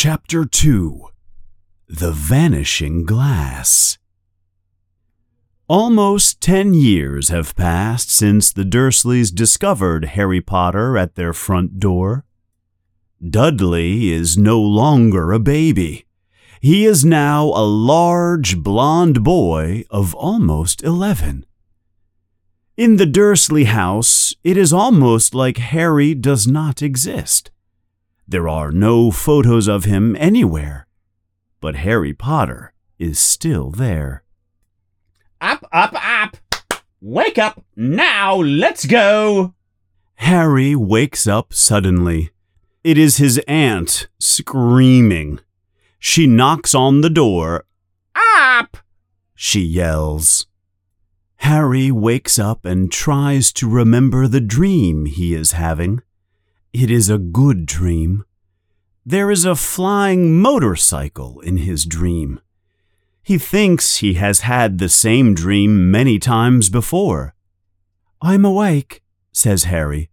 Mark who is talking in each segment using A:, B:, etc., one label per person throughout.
A: Chapter 2 The Vanishing Glass. Almost ten years have passed since the Dursleys discovered Harry Potter at their front door. Dudley is no longer a baby. He is now a large blond boy of almost eleven. In the Dursley house, it is almost like Harry does not exist. There are no photos of him anywhere, but Harry Potter is still there.
B: Up, up, up! Wake up! Now, let's go!
A: Harry wakes up suddenly. It is his aunt screaming. She knocks on the door.
B: Up!
A: She yells. Harry wakes up and tries to remember the dream he is having. It is a good dream. There is a flying motorcycle in his dream. He thinks he has had the same dream many times before. I'm awake, says Harry.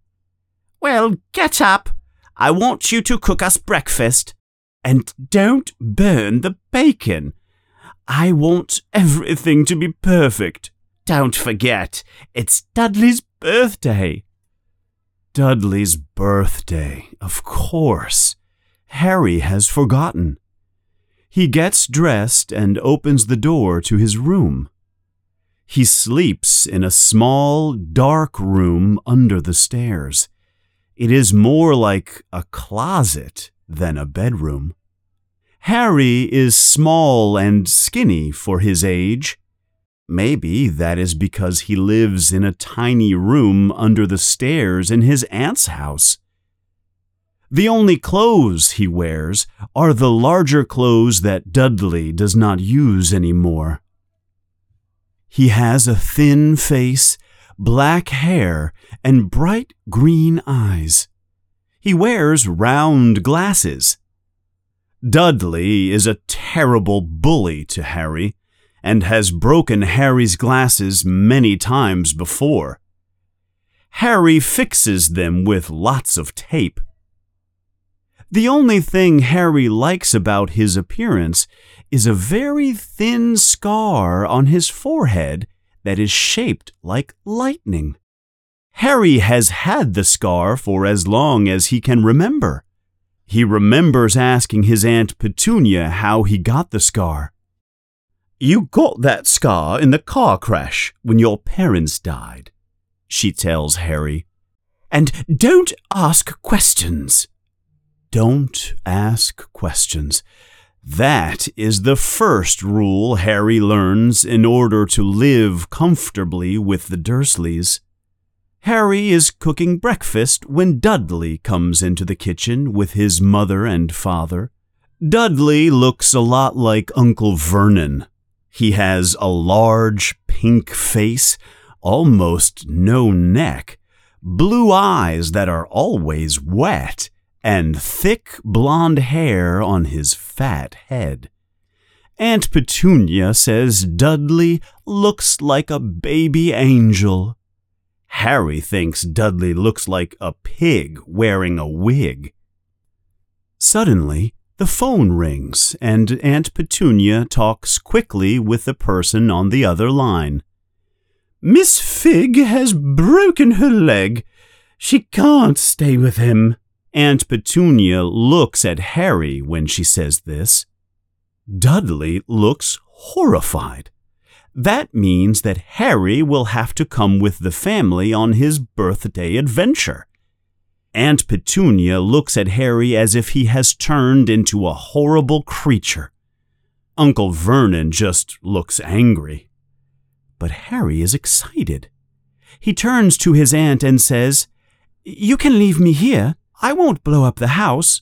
B: Well, get up. I want you to cook us breakfast.
A: And don't burn the bacon. I want everything to be perfect.
B: Don't forget, it's Dudley's birthday.
A: Dudley's birthday, of course. Harry has forgotten. He gets dressed and opens the door to his room. He sleeps in a small, dark room under the stairs. It is more like a closet than a bedroom. Harry is small and skinny for his age. Maybe that is because he lives in a tiny room under the stairs in his aunt's house. The only clothes he wears are the larger clothes that Dudley does not use anymore. He has a thin face, black hair, and bright green eyes. He wears round glasses. Dudley is a terrible bully to Harry and has broken Harry's glasses many times before. Harry fixes them with lots of tape. The only thing Harry likes about his appearance is a very thin scar on his forehead that is shaped like lightning. Harry has had the scar for as long as he can remember. He remembers asking his Aunt Petunia how he got the scar. You got that scar in the car crash when your parents died, she tells Harry. And don't ask questions. Don't ask questions. That is the first rule Harry learns in order to live comfortably with the Dursleys. Harry is cooking breakfast when Dudley comes into the kitchen with his mother and father. Dudley looks a lot like Uncle Vernon, he has a large pink face, almost no neck, blue eyes that are always wet, and thick blonde hair on his fat head. Aunt Petunia says Dudley looks like a baby angel. Harry thinks Dudley looks like a pig wearing a wig. Suddenly, the phone rings, and Aunt Petunia talks quickly with the person on the other line. Miss Figg has broken her leg. She can't stay with him. Aunt Petunia looks at Harry when she says this. Dudley looks horrified. That means that Harry will have to come with the family on his birthday adventure. Aunt Petunia looks at Harry as if he has turned into a horrible creature. Uncle Vernon just looks angry. But Harry is excited. He turns to his aunt and says, You can leave me here. I won't blow up the house.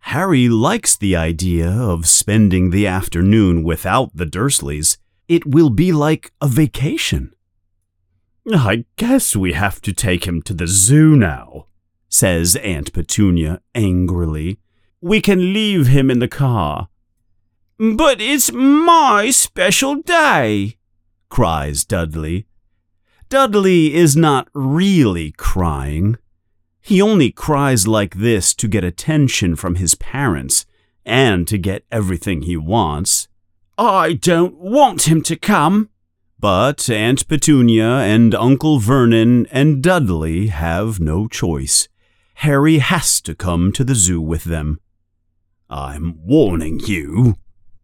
A: Harry likes the idea of spending the afternoon without the Dursleys. It will be like a vacation. I guess we have to take him to the zoo now, says Aunt Petunia angrily. We can leave him in the car.
B: But it's my special day, cries Dudley.
A: Dudley is not really crying. He only cries like this to get attention from his parents and to get everything he wants. I don't want him to come. But Aunt Petunia and Uncle Vernon and Dudley have no choice. Harry has to come to the zoo with them. I'm warning you,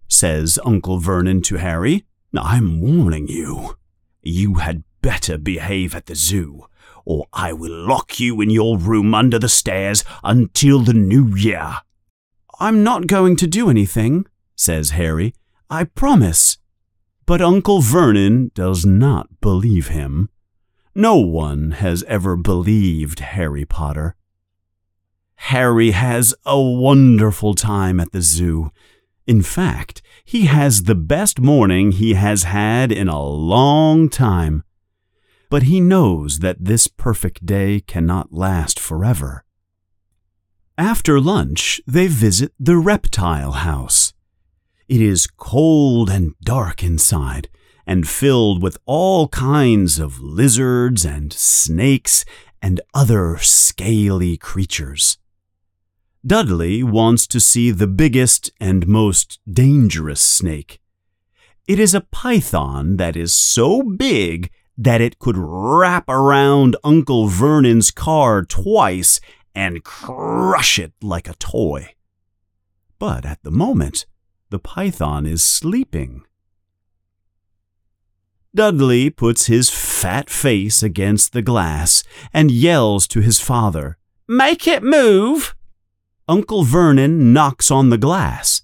A: says Uncle Vernon to Harry. I'm warning you. You had better behave at the zoo, or I will lock you in your room under the stairs until the new year. I'm not going to do anything, says Harry. I promise. But Uncle Vernon does not believe him. No one has ever believed Harry Potter. Harry has a wonderful time at the zoo. In fact, he has the best morning he has had in a long time. But he knows that this perfect day cannot last forever. After lunch, they visit the reptile house. It is cold and dark inside, and filled with all kinds of lizards and snakes and other scaly creatures. Dudley wants to see the biggest and most dangerous snake. It is a python that is so big that it could wrap around Uncle Vernon's car twice and crush it like a toy. But at the moment, the python is sleeping. Dudley puts his fat face against the glass and yells to his father, Make it move! Uncle Vernon knocks on the glass,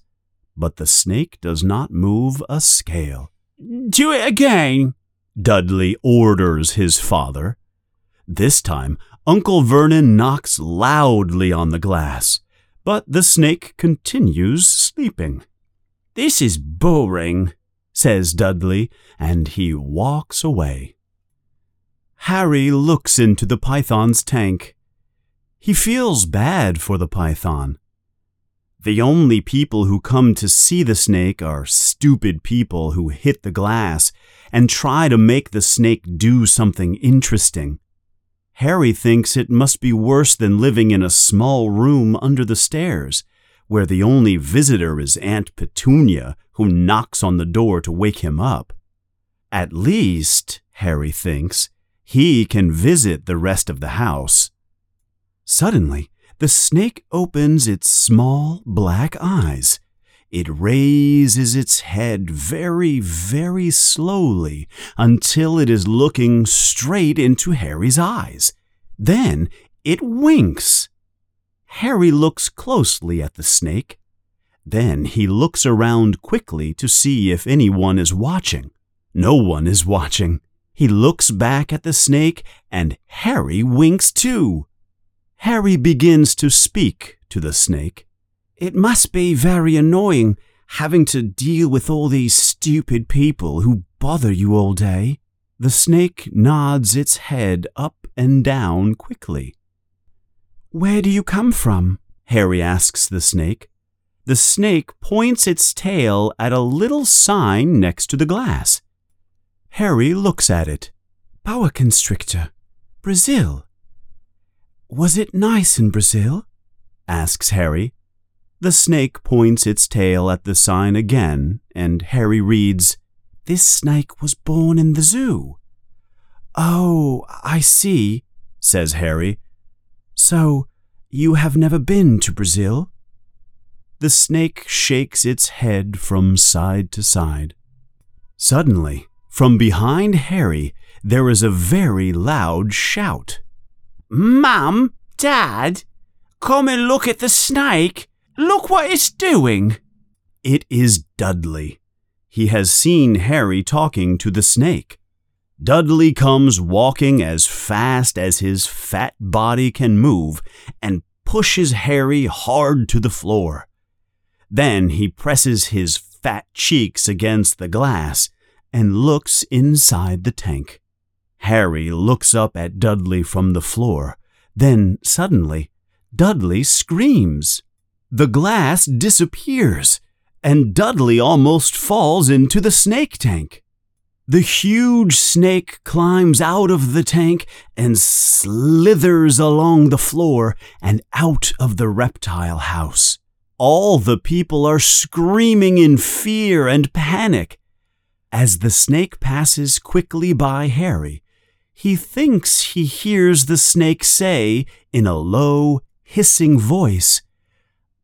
A: but the snake does not move a scale. Do it again, Dudley orders his father. This time, Uncle Vernon knocks loudly on the glass, but the snake continues sleeping. This is boring, says Dudley, and he walks away. Harry looks into the python's tank. He feels bad for the python. The only people who come to see the snake are stupid people who hit the glass and try to make the snake do something interesting. Harry thinks it must be worse than living in a small room under the stairs, where the only visitor is Aunt Petunia, who knocks on the door to wake him up. At least, Harry thinks, he can visit the rest of the house. Suddenly, the snake opens its small black eyes. It raises its head very, very slowly until it is looking straight into Harry's eyes. Then it winks. Harry looks closely at the snake. Then he looks around quickly to see if anyone is watching. No one is watching. He looks back at the snake, and Harry winks too. Harry begins to speak to the snake. It must be very annoying having to deal with all these stupid people who bother you all day. The snake nods its head up and down quickly. Where do you come from? Harry asks the snake. The snake points its tail at a little sign next to the glass. Harry looks at it. Boa constrictor, Brazil. Was it nice in Brazil? asks Harry. The snake points its tail at the sign again, and Harry reads, This snake was born in the zoo. Oh, I see, says Harry. So, you have never been to Brazil? The snake shakes its head from side to side. Suddenly, from behind Harry, there is a very loud shout. Mum, Dad, come and look at the snake. Look what it's doing. It is Dudley. He has seen Harry talking to the snake. Dudley comes walking as fast as his fat body can move and pushes Harry hard to the floor. Then he presses his fat cheeks against the glass and looks inside the tank. Harry looks up at Dudley from the floor. Then, suddenly, Dudley screams. The glass disappears, and Dudley almost falls into the snake tank. The huge snake climbs out of the tank and slithers along the floor and out of the reptile house. All the people are screaming in fear and panic. As the snake passes quickly by Harry, he thinks he hears the snake say in a low, hissing voice,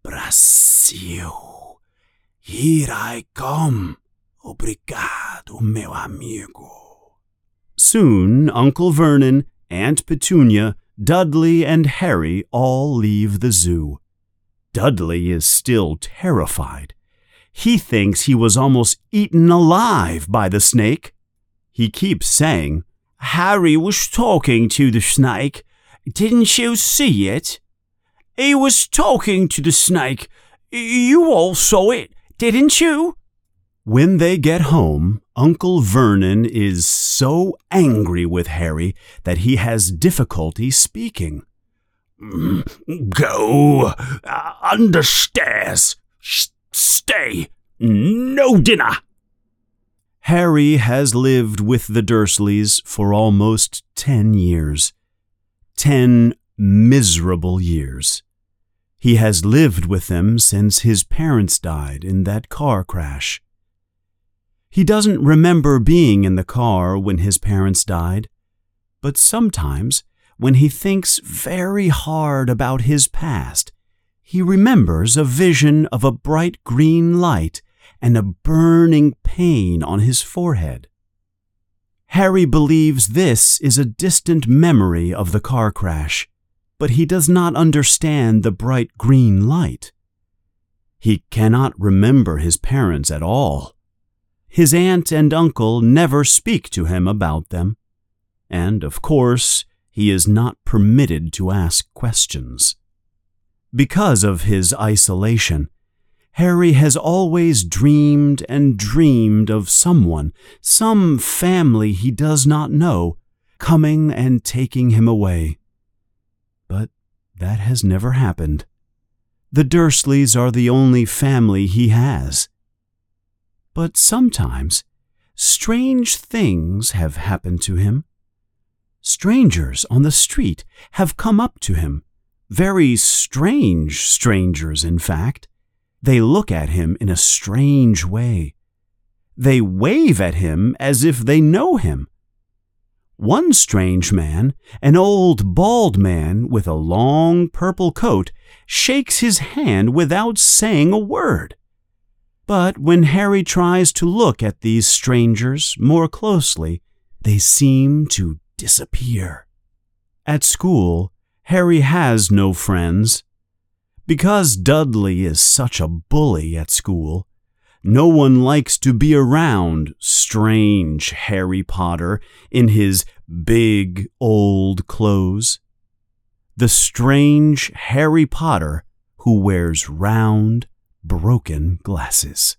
A: Brasil, here I come. Obrigado, meu amigo. Soon, Uncle Vernon, Aunt Petunia, Dudley, and Harry all leave the zoo. Dudley is still terrified. He thinks he was almost eaten alive by the snake. He keeps saying, Harry was talking to the snake. Didn't you see it? He was talking to the snake. You all saw it, didn't you? When they get home, Uncle Vernon is so angry with Harry that he has difficulty speaking.
B: Go uh, understairs. stay. No dinner.
A: Harry has lived with the Dursleys for almost ten years. Ten miserable years. He has lived with them since his parents died in that car crash. He doesn't remember being in the car when his parents died, but sometimes when he thinks very hard about his past, he remembers a vision of a bright green light and a burning pain on his forehead. Harry believes this is a distant memory of the car crash, but he does not understand the bright green light. He cannot remember his parents at all. His aunt and uncle never speak to him about them, and, of course, he is not permitted to ask questions. Because of his isolation, Harry has always dreamed and dreamed of someone, some family he does not know, coming and taking him away. But that has never happened. The Dursleys are the only family he has. But sometimes strange things have happened to him. Strangers on the street have come up to him. Very strange strangers, in fact. They look at him in a strange way. They wave at him as if they know him. One strange man, an old bald man with a long purple coat, shakes his hand without saying a word. But when Harry tries to look at these strangers more closely, they seem to disappear. At school, Harry has no friends. Because Dudley is such a bully at school, no one likes to be around strange Harry Potter in his big old clothes. The strange Harry Potter who wears round, broken glasses.